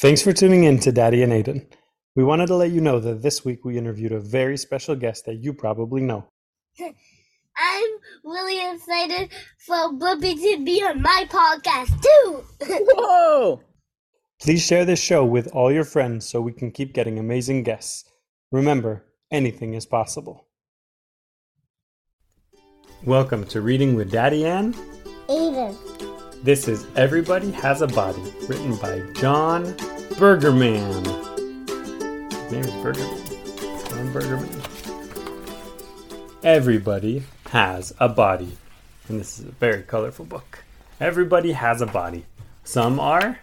Thanks for tuning in to Daddy and Aiden. We wanted to let you know that this week we interviewed a very special guest that you probably know. I'm really excited for Blippi to be on my podcast too. Whoa! Please share this show with all your friends so we can keep getting amazing guests. Remember, anything is possible. Welcome to Reading with Daddy Ann. Aiden. This is Everybody Has a Body, written by Jon Burgerman. His name is Burgerman. Jon Burgerman. Everybody has a body. And this is a very colorful book. Everybody has a body. Some are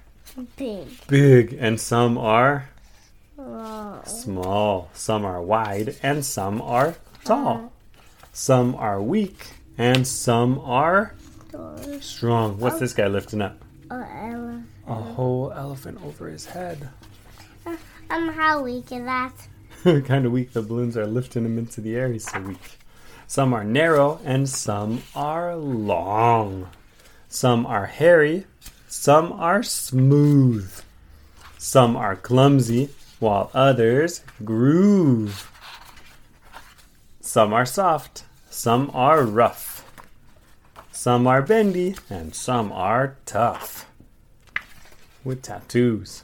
Big. big, and some are Oh. small. Some are wide, and some are tall. Uh-huh. Some are weak, and some are strong. What's this guy lifting up? Ella. A whole elephant over his head. Um, how weak is that? kind of weak. The balloons are lifting him into the air. He's so weak. Some are narrow and some are long. Some are hairy. Some are smooth. Some are clumsy, while others groove. Some are soft. Some are rough. Some are bendy and some are tough. With tattoos.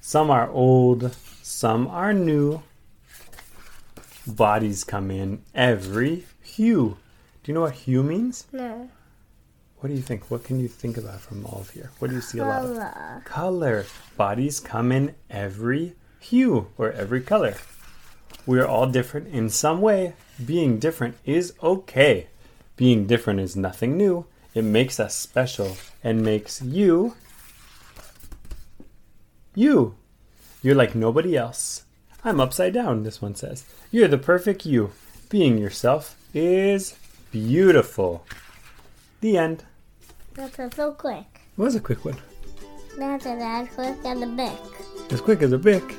Some are old, some are new. Bodies come in every hue. Do you know what hue means? No. What do you think? What can you think about from all of here? What do you see a lot of? Color. Color. Bodies come in every hue or every color. We are all different in some way. Being different is okay. Being different is nothing new. It makes us special and makes you you. You're like nobody else. I'm upside down, this one says. You're the perfect you. Being yourself is beautiful. The end. That's so quick. It was a quick one. That's as quick as a bick. As quick as a bick.